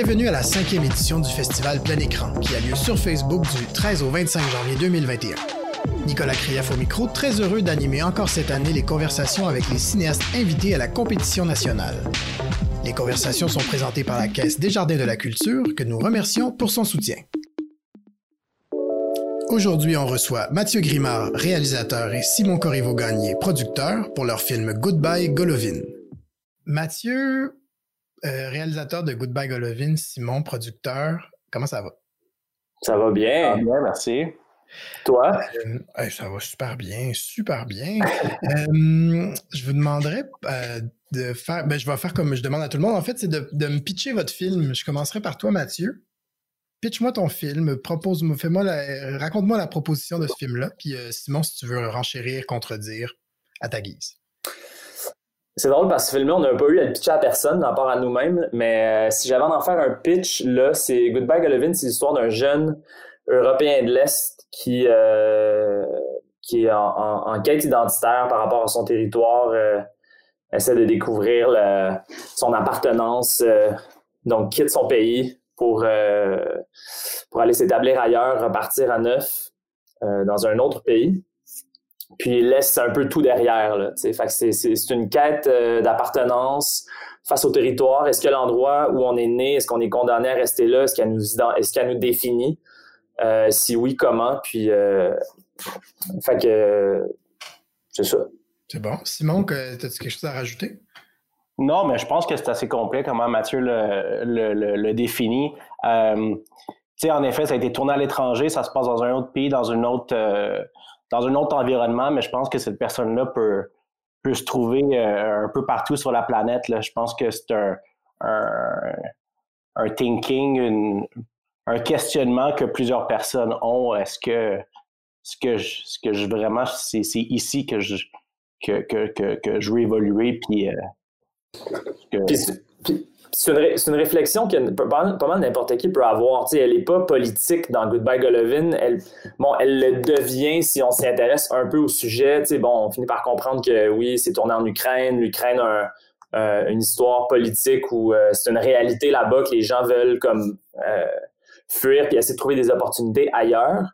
Bienvenue à la cinquième édition du festival Plein Écran, qui a lieu sur Facebook du 13 au 25 janvier 2021. Nicolas Krief au micro, très heureux d'animer encore cette année les conversations avec les cinéastes invités à la compétition nationale. Les conversations sont présentées par la Caisse des Jardins de la Culture, que nous remercions pour son soutien. Aujourd'hui, on reçoit Mathieu Grimard, réalisateur, et Simon Corriveau-Gagné, producteur, pour leur film Goodbye Golovin. Mathieu, euh, réalisateur de Goodbye Golovin, Simon, producteur. Comment ça va? Ça va bien. bien, merci. Toi? Euh, ça va super bien, super bien. Euh, je vous demanderais de faire. Ben, je vais faire comme je demande à tout le monde. En fait, c'est de, me pitcher votre film. Je commencerai par toi, Mathieu. Pitch-moi ton film, propose-moi, fais-moi raconte-moi la proposition de ce film-là. Puis Simon, si tu veux renchérir, contredire, à ta guise. C'est drôle parce que ce film-là, on n'a pas eu à le pitcher à personne, à part à nous-mêmes. Mais euh, si j'avais en faire un pitch, là, c'est Goodbye Golovin, c'est l'histoire d'un jeune Européen de l'Est qui, euh, qui est en, quête identitaire par rapport à son territoire, euh, essaie de découvrir son appartenance, donc quitte son pays pour, pour aller s'établir ailleurs, repartir à neuf dans un autre pays puis il laisse un peu tout derrière. Là, fait que c'est, c'est, une quête euh, d'appartenance face au territoire. Est-ce que l'endroit où on est né, est-ce qu'on est condamné à rester là? Est-ce qu'elle nous, est-ce qu'elle nous définit? Euh, si oui, comment? Puis, euh, fait que c'est ça. C'est bon. Simon, as-tu quelque chose à rajouter? Non, mais je pense que c'est assez complet comment Mathieu le, le, le, définit. Euh, en effet, ça a été tourné à l'étranger, ça se passe dans un autre pays, dans une autre, dans un autre environnement, mais je pense que cette personne-là peut, peut se trouver euh, un peu partout sur la planète. Je pense que c'est un, un, thinking, un questionnement que plusieurs personnes ont. Est-ce que ce que je, ce que je vraiment, c'est, ici que je, que, que, que, je veux évoluer, puis, euh, c'est une, réflexion que pas, mal n'importe qui peut avoir. elle n'est pas politique dans Goodbye Golovin. Elle, bon, elle le devient si on s'y intéresse un peu au sujet. bon, on finit par comprendre que oui, c'est tourné en Ukraine. L'Ukraine a une histoire politique où euh, c'est une réalité là-bas que les gens veulent comme euh, fuir puis essayer de trouver des opportunités ailleurs.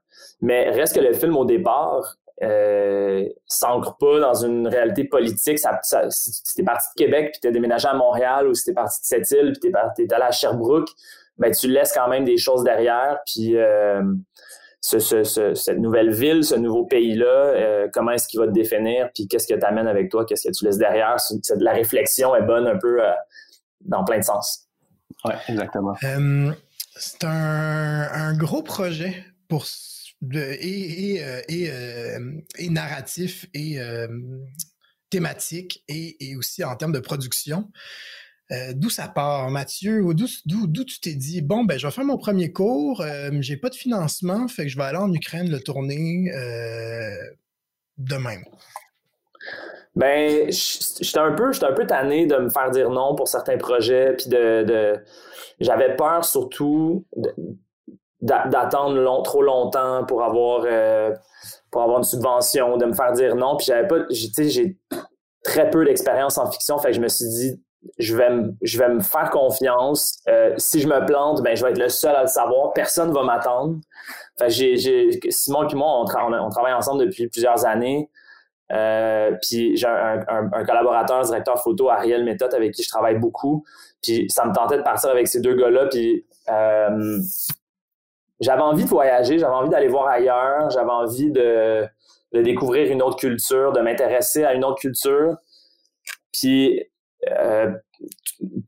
Mais reste que le film au départ, euh, s'ancre pas dans une réalité politique. Ça, si t'es parti de Québec puis t'es déménagé à Montréal ou si t'es parti de cette île puis t'es, allé à Sherbrooke, ben tu laisses quand même des choses derrière. Puis euh, cette nouvelle ville, ce nouveau pays-là, euh, comment est-ce qu'il va te définir puis qu'est-ce que tu amènes avec toi, qu'est-ce que tu laisses derrière? la réflexion est bonne un peu euh, dans plein de sens. Oui, exactement. c'est un, un gros projet pour et, euh, euh, et, narratif et euh, thématique et, aussi en termes de production. d'où ça part, Mathieu? D'où tu t'es dit, bon, ben, je vais faire mon premier cours, j'ai pas de financement, fait que je vais aller en Ukraine le tourner de même? Ben, j'étais un peu, j'étais un peu tanné de me faire dire non pour certains projets, puis de, j'avais peur surtout d'attendre trop longtemps pour avoir euh, pour avoir une subvention, de me faire dire non. Puis j'avais pas, j'ai très peu d'expérience en fiction, fait que je me suis dit je vais me, je vais me faire confiance. Euh, si je me plante, ben je vais être le seul à le savoir. Personne va m'attendre. Fait j'ai, j'ai, Simon et moi, on, travaille ensemble depuis plusieurs années. Euh, puis j'ai un, un, collaborateur, directeur photo, Ariel Méthode, avec qui je travaille beaucoup. Puis ça me tentait de partir avec ces deux gars-là. Puis j'avais envie de voyager, j'avais envie d'aller voir ailleurs, j'avais envie de, découvrir une autre culture, de m'intéresser à une autre culture. Puis, euh,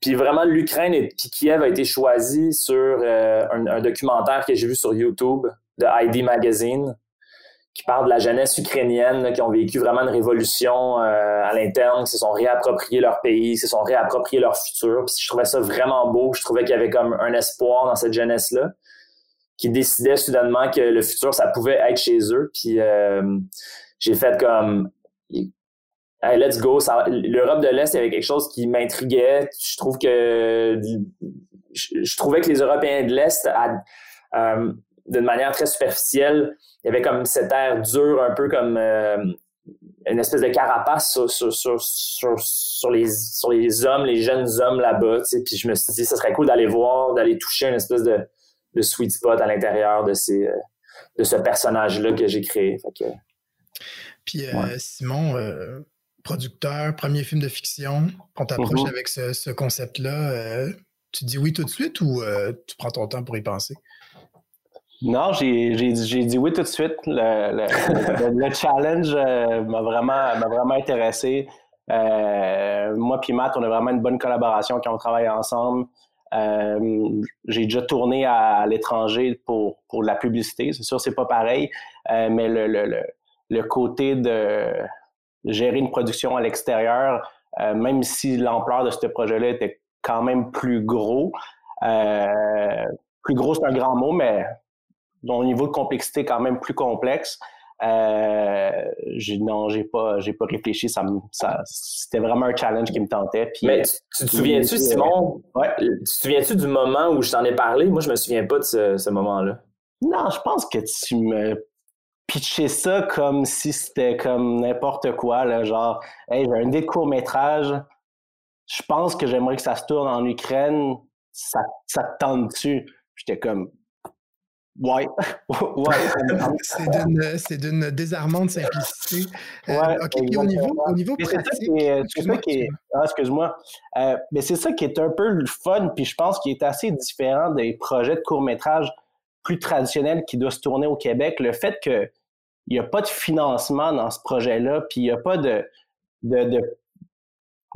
puis vraiment, l'Ukraine et Kiev a été choisi sur euh, un, documentaire que j'ai vu sur YouTube de ID Magazine qui parle de la jeunesse ukrainienne qui ont vécu vraiment une révolution euh, à l'interne, qui se sont réappropriés leur pays, qui se sont réappropriés leur futur. Puis je trouvais ça vraiment beau. Je trouvais qu'il y avait comme un espoir dans cette jeunesse-là qui décidaient soudainement que le futur, ça pouvait être chez eux. Puis euh, j'ai fait comme hey, let's go. L'Europe de l'Est, il y avait quelque chose qui m'intriguait. Je trouve que je, trouvais que les Européens de l'Est, euh, d'une manière très superficielle, il y avait comme cet air dur, un peu comme euh, une espèce de carapace sur, sur, sur, sur, les, sur les hommes, les jeunes hommes là-bas. Puis je me suis dit, ça serait cool d'aller voir, d'aller toucher une espèce de, de sweet spot à l'intérieur de, ces, de ce personnage-là que j'ai créé. Puis Simon, producteur, premier film de fiction, on t'approche mm-hmm. avec ce, concept-là, tu dis oui tout de suite ou tu prends ton temps pour y penser? Non, j'ai dit oui tout de suite. Le, challenge euh, m'a vraiment, vraiment intéressé. Euh, moi et Matt, on a vraiment une bonne collaboration quand on travaille ensemble. Euh, j'ai déjà tourné à, l'étranger pour, pour la publicité. C'est sûr, c'est pas pareil, mais le, le, le, côté de gérer une production à l'extérieur, même si l'ampleur de ce projet-là était quand même plus gros, plus gros, c'est un grand mot, mais au niveau de complexité quand même plus complexe. Euh, non, j'ai pas, j'ai pas réfléchi. Ça, c'était vraiment un challenge qui me tentait. Mais tu, te souviens-tu, Simon? Ouais. Tu te souviens-tu du moment où je t'en ai parlé? Moi, je me souviens pas de ce, moment-là. Non, je pense que tu me pitchais ça comme si c'était comme n'importe quoi, là, genre, hey, j'ai un idée de court métrage. Je pense que j'aimerais que ça se tourne en Ukraine. Ça, ça te tente-tu? J'étais comme, Ouais. ouais. c'est d'une désarmante simplicité. Euh, OK, puis au niveau, au niveau pratique. C'est ça qui est. Ah, excuse-moi. Euh, mais c'est ça qui est un peu le fun, puis je pense qu'il est assez différent des projets de court-métrage plus traditionnels qui doivent se tourner au Québec. Le fait qu'il n'y a pas de financement dans ce projet-là, puis il n'y a pas de, de, de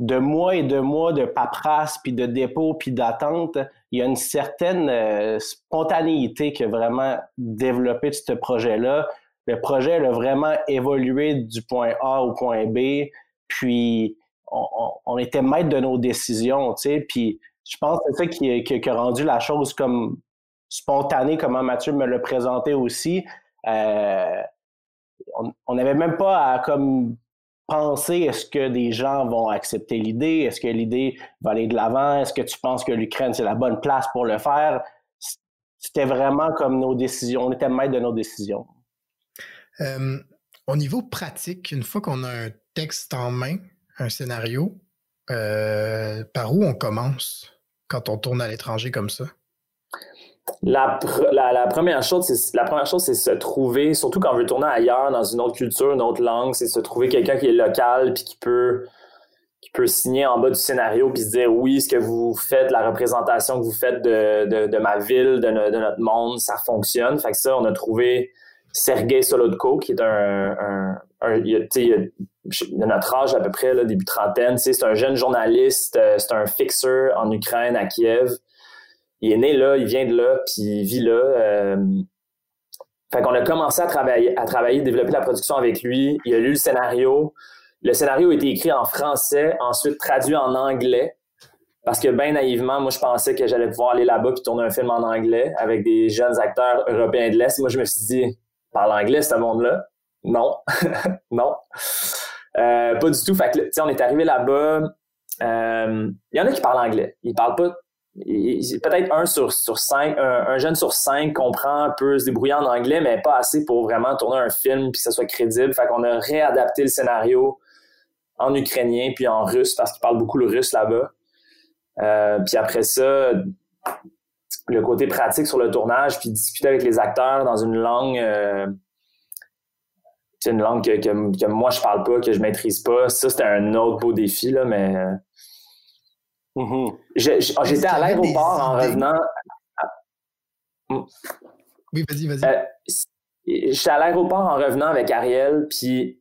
de mois et de mois de paperasse, puis de dépôt, puis d'attente, il y a une certaine euh, spontanéité qui a vraiment développé ce projet-là. Le projet a vraiment évolué du point A au point B, puis on, était maître de nos décisions, tu sais, puis je pense que c'est ça qui, a rendu la chose comme spontanée, comment Mathieu me l'a présenté aussi. Euh, on n'avait même pas à comme penser est-ce que des gens vont accepter l'idée? Est-ce que l'idée va aller de l'avant? Est-ce que tu penses que l'Ukraine, c'est la bonne place pour le faire? C'était vraiment comme nos décisions. On était maître de nos décisions. Euh, au niveau pratique, une fois qu'on a un texte en main, un scénario, euh, par où on commence quand on tourne à l'étranger comme ça? La, la, première chose, c'est la première chose, c'est se trouver, surtout quand on veut tourner ailleurs, dans une autre culture, une autre langue, c'est se trouver quelqu'un qui est local puis qui peut qui peut signer en bas du scénario puis se dire oui, ce que vous faites, la représentation que vous faites de, de, de ma ville, de, de, notre monde, ça fonctionne. Fait que ça, on a trouvé Sergei Solodko, qui est un, un, un il, a, notre âge à peu près, là, début trentaine. C'est un jeune journaliste, euh, c'est un fixer en Ukraine, à Kiev il est né là, il vient de là, puis il vit là. Euh, fait qu'on a commencé à travailler, à travailler, développer la production avec lui. Il a lu le scénario. Le scénario a été écrit en français, ensuite traduit en anglais. Parce que bien naïvement, moi, je pensais que j'allais pouvoir aller là-bas puis tourner un film en anglais avec des jeunes acteurs européens de l'Est. Moi, je me suis dit, parle anglais, ce monde-là? Non. non. Euh, pas du tout. Fait que, on est arrivé là-bas. Euh, il y en a qui parlent anglais. Ils parlent pas peut-être un sur, sur cinq, un, jeune sur cinq comprend, peut se débrouiller en anglais, mais pas assez pour vraiment tourner un film puis que ça soit crédible. Fait qu'on a réadapté le scénario en ukrainien puis en russe parce qu'ils parlent beaucoup le russe là-bas. Euh, puis après ça, le côté pratique sur le tournage puis discuter avec les acteurs dans une langue euh, une langue que, que, moi je parle pas, que je maîtrise pas. Ça, c'était un autre beau défi, là, mais Mm-hmm. Ah, j'étais à l'aéroport en revenant. Mm. Oui, vas-y, vas-y. Euh, j'étais à l'aéroport en revenant avec Ariel, puis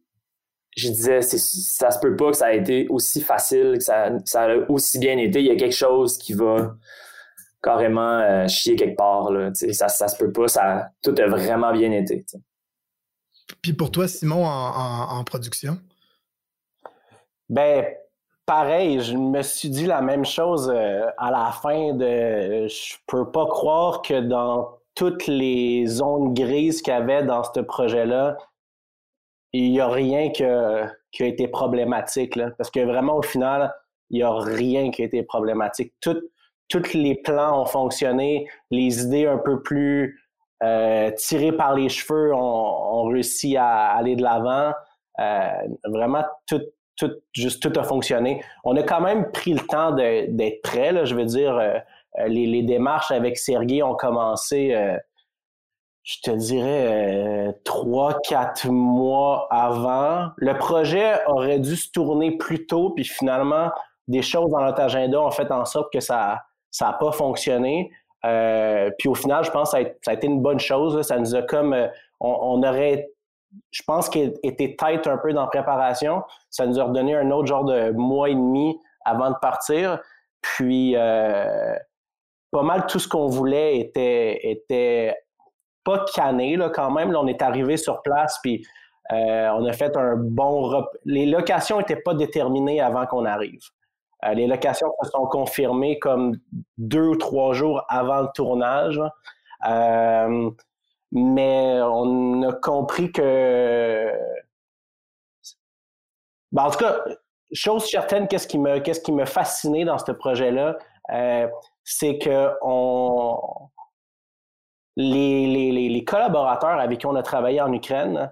je disais, ça se peut pas que ça a été aussi facile, que ça, ça a aussi bien été. Il y a quelque chose qui va carrément euh, chier quelque part. Là, ça, ça se peut pas, ça, tout a vraiment bien été. Puis pour toi, Simon, en, en production? Ben, pareil, je me suis dit la même chose euh, à la fin de je peux pas croire que dans toutes les zones grises qu'il y avait dans ce projet-là, il n'y a rien qui a été problématique. Là, parce que vraiment, au final, il n'y a rien qui a été problématique. tous les plans ont fonctionné, les idées un peu plus euh, tirées par les cheveux ont, réussi à aller de l'avant. vraiment, tout, tout, juste tout a fonctionné. On a quand même pris le temps d'être prêt. Je veux dire, les, les, démarches avec Sergei ont commencé je te dirais euh, trois, quatre mois avant. Le projet aurait dû se tourner plus tôt, puis finalement, des choses dans notre agenda ont fait en sorte que ça ça n'a pas fonctionné. Euh, puis au final, je pense que ça a, été une bonne chose. Ça nous a comme euh, on, aurait, je pense qu'il était tight un peu dans la préparation. Ça nous a redonné un autre genre de mois et demi avant de partir. Puis pas mal tout ce qu'on voulait était était pas canné là, quand même. Là, on est arrivé sur place, puis euh, on a fait un bon... Les locations n'étaient pas déterminées avant qu'on arrive. Euh, les locations se sont confirmées comme deux ou trois jours avant le tournage. Euh, mais on a compris que... Ben, en tout cas, chose certaine, qu'est-ce qui me, qu'est-ce qui me fascinait dans ce projet-là, c'est que on, les, les, collaborateurs avec qui on a travaillé en Ukraine,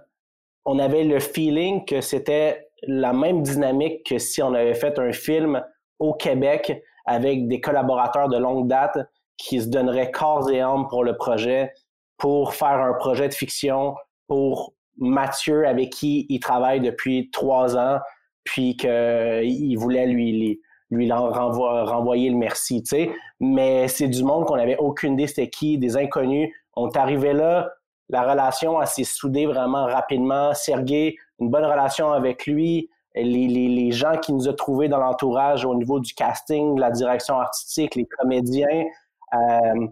on avait le feeling que c'était la même dynamique que si on avait fait un film au Québec avec des collaborateurs de longue date qui se donneraient corps et âme pour le projet, pour faire un projet de fiction pour Mathieu avec qui il travaille depuis trois ans, puis qu'il voulait lui, lui renvoyer le merci, tu. Mais c'est du monde qu'on n'avait aucune idée c'était qui, des inconnus. On est arrivé là, la relation s'est soudée vraiment rapidement. Sergei, une bonne relation avec lui. Les gens qui nous ont trouvés dans l'entourage au niveau du casting, la direction artistique, les comédiens, euh,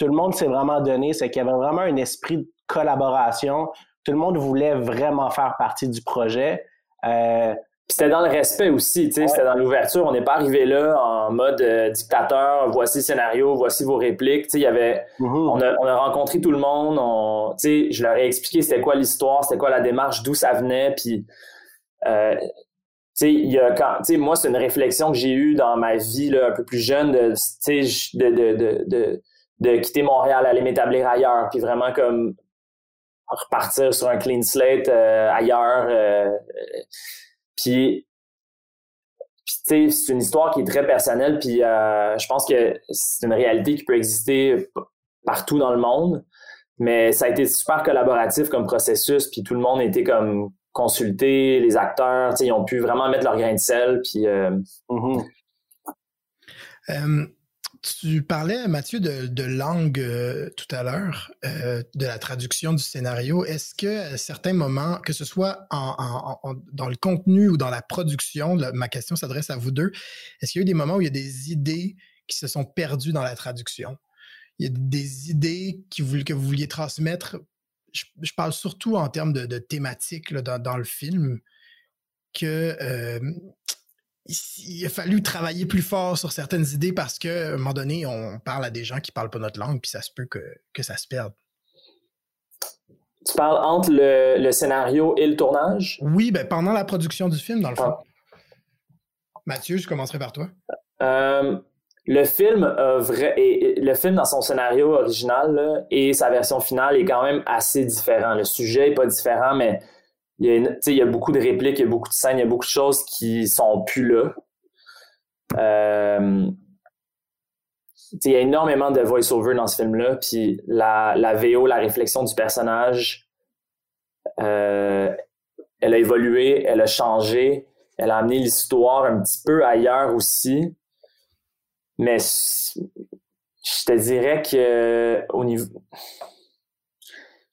tout le monde s'est vraiment donné. C'est qu'il y avait vraiment un esprit de collaboration. Tout le monde voulait vraiment faire partie du projet. Euh, c'était dans le respect aussi, tu sais, c'était dans l'ouverture. On n'est pas arrivé là en mode euh, dictateur, voici le scénario, voici vos répliques. Tu sais, il y avait, mm-hmm. on, a, on, a, rencontré tout le monde. On, tu sais, je leur ai expliqué c'était quoi l'histoire, c'était quoi la démarche, d'où ça venait. Puis, euh, tu sais, il y a quand, tu sais, moi c'est une réflexion que j'ai eue dans ma vie là, un peu plus jeune, de, tu sais, de, de, de, de, de quitter Montréal, aller m'établir ailleurs, puis vraiment comme repartir sur un clean slate euh, ailleurs. Euh, puis, tu sais, c'est une histoire qui est très personnelle, puis euh, je pense que c'est une réalité qui peut exister partout dans le monde, mais ça a été super collaboratif comme processus, puis tout le monde a été comme consulté, les acteurs, tu sais, ils ont pu vraiment mettre leur grain de sel, puis... Euh, euh, tu parlais, Mathieu, de, langue euh, tout à l'heure, euh, de la traduction du scénario. Est-ce que à certains moments, que ce soit dans le contenu ou dans la production, ma question s'adresse à vous deux, est-ce qu'il y a eu des moments où il y a des idées qui se sont perdues dans la traduction? Il y a des idées que vous vouliez transmettre? Je, parle surtout en termes de, thématiques dans, le film, que euh, il, a fallu travailler plus fort sur certaines idées parce qu'à un moment donné, on parle à des gens qui parlent pas notre langue, puis ça se peut que, que ça se perde. Tu parles entre le, scénario et le tournage? Oui, ben pendant la production du film, dans le fond. Mathieu, je commencerai par toi. Euh, le film vrai, et, le film dans son scénario original et sa version finale est quand même assez différent. Le sujet est pas différent, mais il y, a, beaucoup de répliques, il y a beaucoup de scènes, il y a beaucoup de choses qui sont plus là. Euh, il y a énormément de voice-over dans ce film-là, puis la, VO, la réflexion du personnage, euh, elle a évolué, elle a changé, elle a amené l'histoire un petit peu ailleurs aussi. Mais je te dirais que au niveau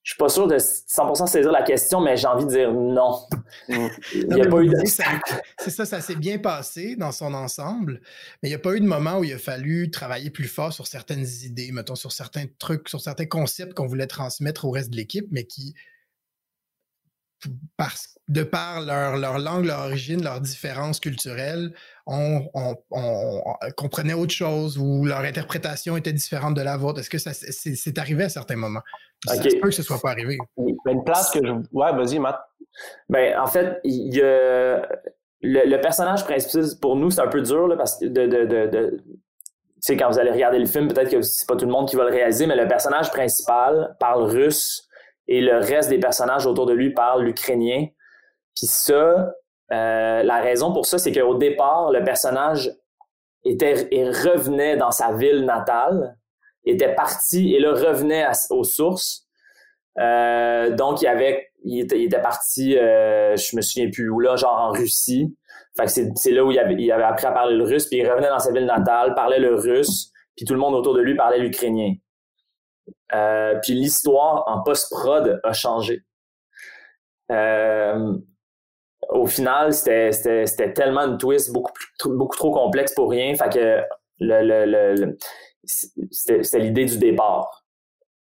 je suis pas sûr de 100% saisir la question, mais j'ai envie de dire non. Mm. il n'y a pas eu de... C'est ça, ça s'est bien passé dans son ensemble, mais il n'y a pas eu de moment où il a fallu travailler plus fort sur certaines idées, mettons, sur certains trucs, sur certains concepts qu'on voulait transmettre au reste de l'équipe, mais qui, parce, de par leur, leur langue, leur origine, leurs différences culturelles, on, comprenait autre chose ou leur interprétation était différente de la vôtre? Est-ce que ça c'est arrivé à certains moments? Ça se peut que ce soit pas arrivé. Ben, une place que je. Ouais, vas-y, Matt. Ben, en fait, il y a. Le, personnage principal, pour nous, c'est un peu dur, là, parce que de, de, de, tu sais, quand vous allez regarder le film, peut-être que c'est pas tout le monde qui va le réaliser, mais le personnage principal parle russe et le reste des personnages autour de lui parlent l'ukrainien. Puis ça, la raison pour ça, c'est qu'au départ, le personnage était et revenait dans sa ville natale, était parti et là revenait aux sources. donc il avait, il était, parti, je me souviens plus où là, genre en Russie. Fait que c'est là où il avait, il avait appris à parler le russe, puis il revenait dans sa ville natale, parlait le russe, puis tout le monde autour de lui parlait l'ukrainien. Euh, puis l'histoire en post-prod a changé. Euh, au final, c'était tellement une twist beaucoup, beaucoup trop complexe pour rien. Fait que le, le, le, c'était l'idée du départ.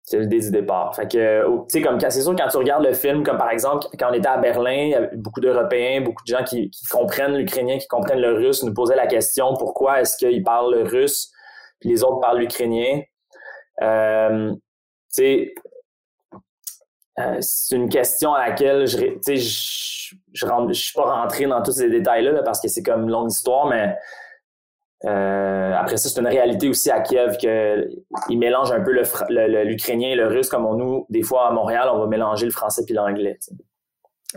C'est l'idée du départ. Fait que, tu sais, comme c'est sûr, quand tu regardes le film, comme par exemple, quand on était à Berlin, il y avait beaucoup d'Européens, beaucoup de gens qui, qui comprennent l'ukrainien, qui comprennent le russe, nous posaient la question pourquoi est-ce qu'ils parlent le russe, puis les autres parlent l'ukrainien. Euh, euh, c'est une question à laquelle je je, je, je, suis pas rentré dans tous ces détails-là parce que c'est comme une longue histoire, mais euh, après ça, c'est une réalité aussi à Kiev qu'ils mélangent un peu l'ukrainien et le russe comme on, nous, des fois à Montréal, on va mélanger le français puis l'anglais.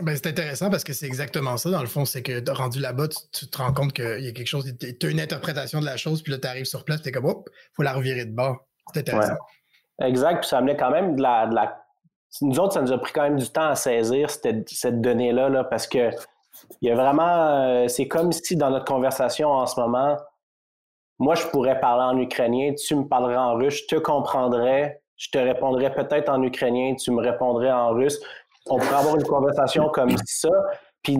Ben, c'est intéressant parce que c'est exactement ça. Dans le fond, c'est que rendu là-bas, tu, te rends compte qu'il y a quelque chose, tu as une interprétation de la chose, puis là, tu arrives sur place, tu es comme, hop, faut la revirer de bord. C'est intéressant. Exact, puis ça amenait quand même de la, de la, Nous autres, ça nous a pris quand même du temps à saisir cette, cette donnée-là, là, parce que il y a vraiment. Euh, c'est comme si dans notre conversation en ce moment, moi, je pourrais parler en ukrainien, tu me parlerais en russe, je te comprendrais, je te répondrais peut-être en ukrainien, tu me répondrais en russe. On pourrait avoir une conversation comme ça, puis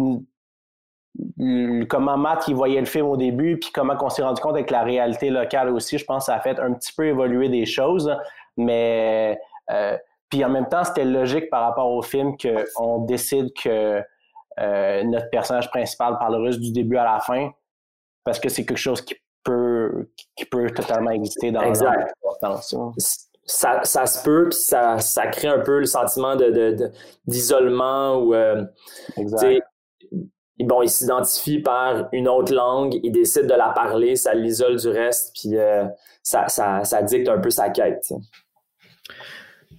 comment Matt il voyait le film au début, puis comment on s'est rendu compte avec la réalité locale aussi, je pense que ça a fait un petit peu évoluer des choses. Mais euh, puis en même temps, c'était logique par rapport au film qu'on décide que euh, notre personnage principal parle russe du début à la fin, parce que c'est quelque chose qui peut, qui peut totalement exister dans exact. Ça, ça se peut, puis ça, ça crée un peu le sentiment de, d'isolement ou euh, bon, il s'identifie par une autre langue, il décide de la parler, ça l'isole du reste, puis ça, ça, ça, dicte un peu sa quête.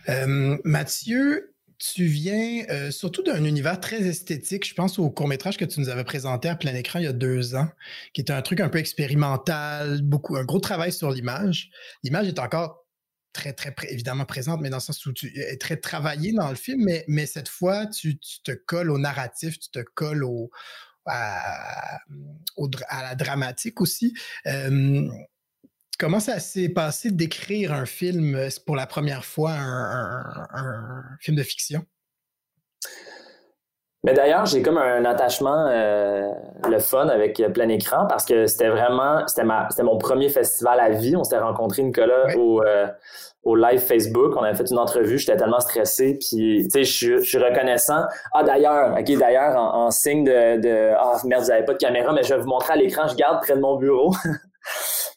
Euh, Mathieu, tu viens euh, surtout d'un univers très esthétique. Je pense au court-métrage que tu nous avais présenté à plein écran il y a deux ans, qui était un truc un peu expérimental, beaucoup, un gros travail sur l'image. L'image est encore très, très évidemment présente, mais dans le sens où tu es très travaillé dans le film, mais, cette fois, tu, te colles au narratif, tu te colles à, la dramatique aussi. Euh, Comment ça s'est passé d'écrire un film euh, pour la première fois, un, film de fiction? Mais d'ailleurs, j'ai comme un attachement euh, le fun avec plein écran parce que c'était vraiment c'était c'était mon premier festival à vie. On s'était rencontré Nicolas au euh, au live Facebook. On avait fait une entrevue. J'étais tellement stressé. Puis tu sais, je, suis reconnaissant. Ah d'ailleurs, ok d'ailleurs en, signe de, de ah merde, vous n'avez pas de caméra, mais je vais vous montrer à l'écran. Je garde près de mon bureau.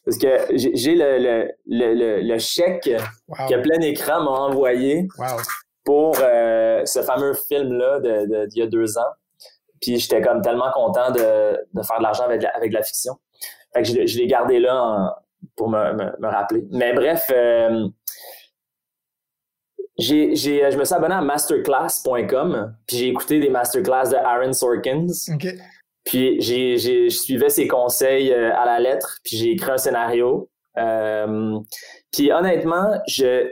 Parce que j'ai le, le, le, le, chèque que plein écran m'a envoyé pour euh, ce fameux film-là d'il de, y a deux ans. Puis j'étais comme tellement content de, de faire de l'argent avec, la, avec la fiction. Fait que je, je l'ai gardé là pour me, me, rappeler. Mais bref, euh, j'ai, j'ai, je me suis abonné à masterclass.com, puis j'ai écouté des masterclass de Aaron Sorkins. Puis j'ai, j'ai, je suivais ses conseils euh, à la lettre, puis j'ai écrit un scénario. Euh, puis honnêtement, je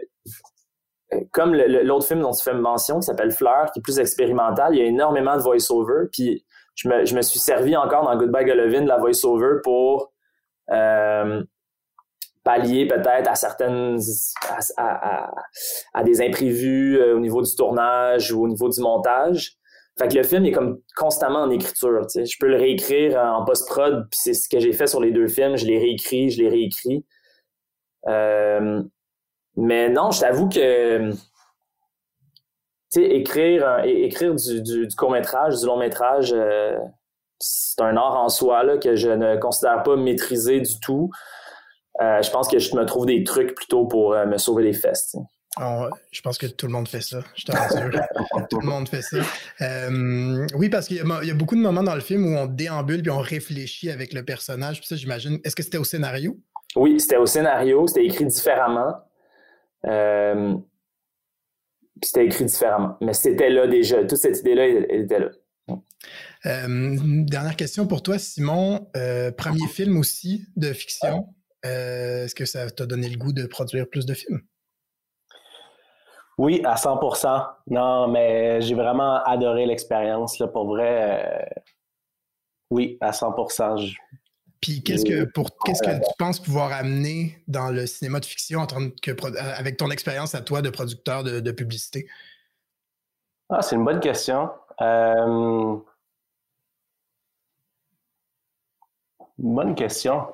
comme l'autre film dont tu fais mention, qui s'appelle Fleur, qui est plus expérimental, il y a énormément de voice-over. Puis je me, je me suis servi encore dans Goodbye Golovin de la voice-over pour euh, pallier peut-être à certaines à, à, à, des imprévus euh, au niveau du tournage ou au niveau du montage. Fait que le film est comme constamment en écriture. Je peux le réécrire en post-prod, puis c'est ce que j'ai fait sur les deux films. Je l'ai réécrit, je l'ai réécrit. Euh, mais non, je t'avoue que tu sais, écrire, écrire du, court-métrage, du long-métrage, euh, c'est un art en soi là, que je ne considère pas maîtriser du tout. Euh, je pense que je me trouve des trucs plutôt pour me sauver les fesses. Je pense que tout le monde fait ça, je te rassure. tout le monde fait ça. Euh, oui, parce qu'il y, a beaucoup de moments dans le film où on déambule puis on réfléchit avec le personnage. Puis ça, j'imagine. Est-ce que c'était au scénario? Oui, c'était au scénario. C'était écrit différemment. Euh, c'était écrit différemment. Mais c'était là déjà. Toute cette idée-là était là. dernière question pour toi, Simon. premier film aussi de fiction. Est-ce que ça t'a donné le goût de produire plus de films? Oui, à 100% Non, mais j'ai vraiment adoré l'expérience. Pour vrai, oui, à 100% puis qu'est-ce que pour qu'est-ce que tu penses pouvoir amener dans le cinéma de fiction en tant que euh, avec ton expérience à toi de producteur de, publicité? Ah, c'est une bonne question. Euh, bonne question.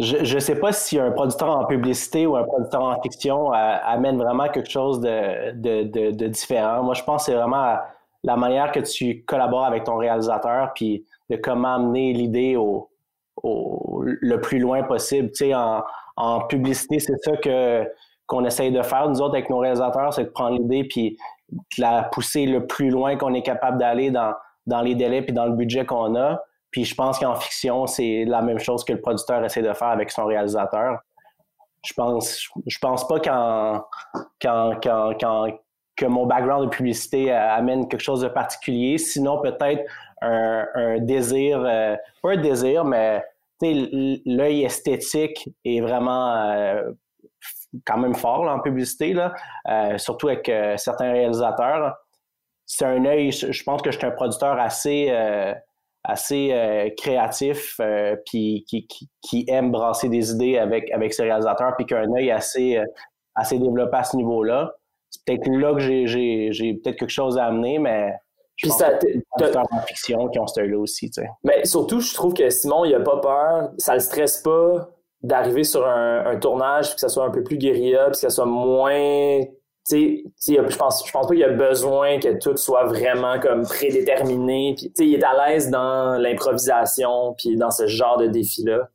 Je ne sais pas si un producteur en publicité ou un producteur en fiction euh, amène vraiment quelque chose de, de, différent. Moi, je pense que c'est vraiment la manière que tu collabores avec ton réalisateur, puis de comment amener l'idée au, le plus loin possible. Tu sais, en, en publicité, c'est ça que qu'on essaye de faire, nous autres, avec nos réalisateurs, c'est de prendre l'idée puis de la pousser le plus loin qu'on est capable d'aller dans, dans les délais puis dans le budget qu'on a. Puis je pense qu'en fiction, c'est la même chose que le producteur essaie de faire avec son réalisateur. Je pense, je pense pas qu'en, qu'en, qu'en, que mon background de publicité euh, amène quelque chose de particulier. Sinon, peut-être un, désir, euh, pas un désir, mais l'œil esthétique est vraiment euh, quand même fort en publicité, là, surtout avec certains réalisateurs. C'est un œil, je pense que je suis un producteur assez, assez créatif, puis qui, qui, aime brasser des idées avec, avec ses réalisateurs, puis qui a un œil assez, assez développé à ce niveau-là c'est peut-être là que j'ai peut-être quelque chose à amener, mais je pense ça, en fiction qui ont ce là aussi, tu sais. Mais surtout, je trouve que Simon, il a pas peur, ça le stresse pas d'arriver sur un, tournage, que ça soit un peu plus guérilla, puis que ça soit moins je pense, je pense pas qu'il y a besoin que tout soit vraiment comme prédéterminé. Puis, il est à l'aise dans l'improvisation, puis dans ce genre de défi-là.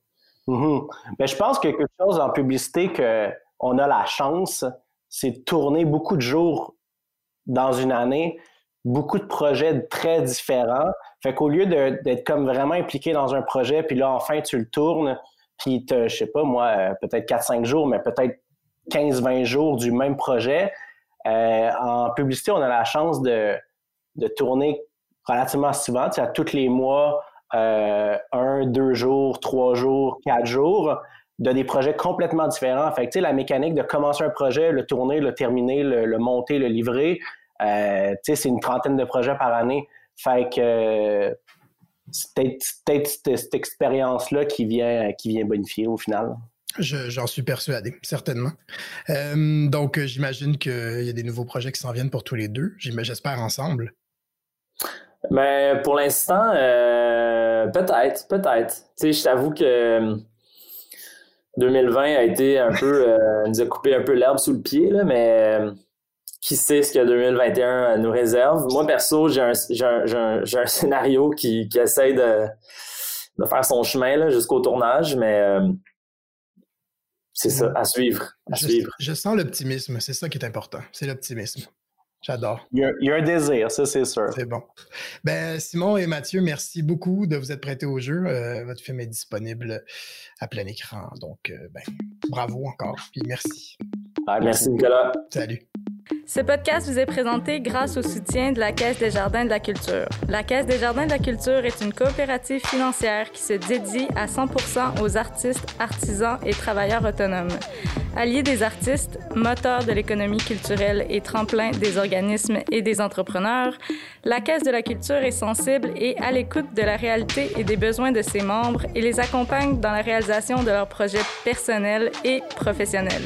Mm-hmm. Mais je pense que quelque chose en publicité que on a la chance, c'est tourner beaucoup de jours dans une année, beaucoup de projets très différents. Fait qu'au lieu d'être comme vraiment impliqué dans un projet, puis là, enfin, tu le tournes, puis je sais pas, moi, euh, peut-être 4-5 jours, mais peut-être 15-20 jours du même projet. Euh, en publicité, on a la chance de, tourner relativement souvent, tu sais, à tous les mois, euh, un, deux jours, trois jours, quatre jours de des projets complètement différents. La mécanique de commencer un projet, le tourner, le terminer, le, monter, le livrer, euh, c'est une trentaine de projets par année. C'est peut-être cette, expérience-là qui vient, qui vient bonifier au final. J'en suis persuadé, certainement. Euh, donc, j'imagine qu'il y a des nouveaux projets qui s'en viennent pour tous les deux. J'espère ensemble. Mais pour l'instant, euh, peut-être, peut-être. Tu sais, je t'avoue que 2020 a été un peu, euh, nous a coupé un peu l'herbe sous le pied, là, mais euh, qui sait ce que 2021 nous réserve? Moi, perso, j'ai un, un, scénario qui, qui essaye de, de faire son chemin jusqu'au tournage, mais euh, c'est ça, à suivre. À je, suivre. je sens l'optimisme, c'est ça qui est important, c'est l'optimisme. J'adore. Il, y, a, un désir, ça c'est sûr. C'est bon. Ben, Simon et Mathieu, merci beaucoup de vous être prêtés au jeu. Euh, votre film est disponible à plein écran. Donc, euh, ben, bravo encore. Puis merci. merci Nicolas. Salut. Ce podcast vous est présenté grâce au soutien de la Caisse des Jardins de la Culture. La Caisse des Jardins de la Culture est une coopérative financière qui se dédie à 100% aux artistes, artisans et travailleurs autonomes. Alliés des artistes, moteur de l'économie culturelle et tremplin des organismes et des entrepreneurs, la Caisse de la Culture est sensible et à l'écoute de la réalité et des besoins de ses membres et les accompagne dans la réalisation de leurs projets personnels et professionnels.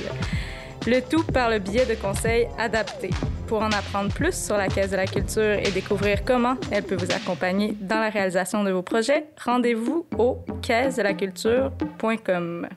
Le tout par le biais de conseils adaptés. Pour en apprendre plus sur la Caisse de la Culture et découvrir comment elle peut vous accompagner dans la réalisation de vos projets, rendez-vous au caisse de la culture.com.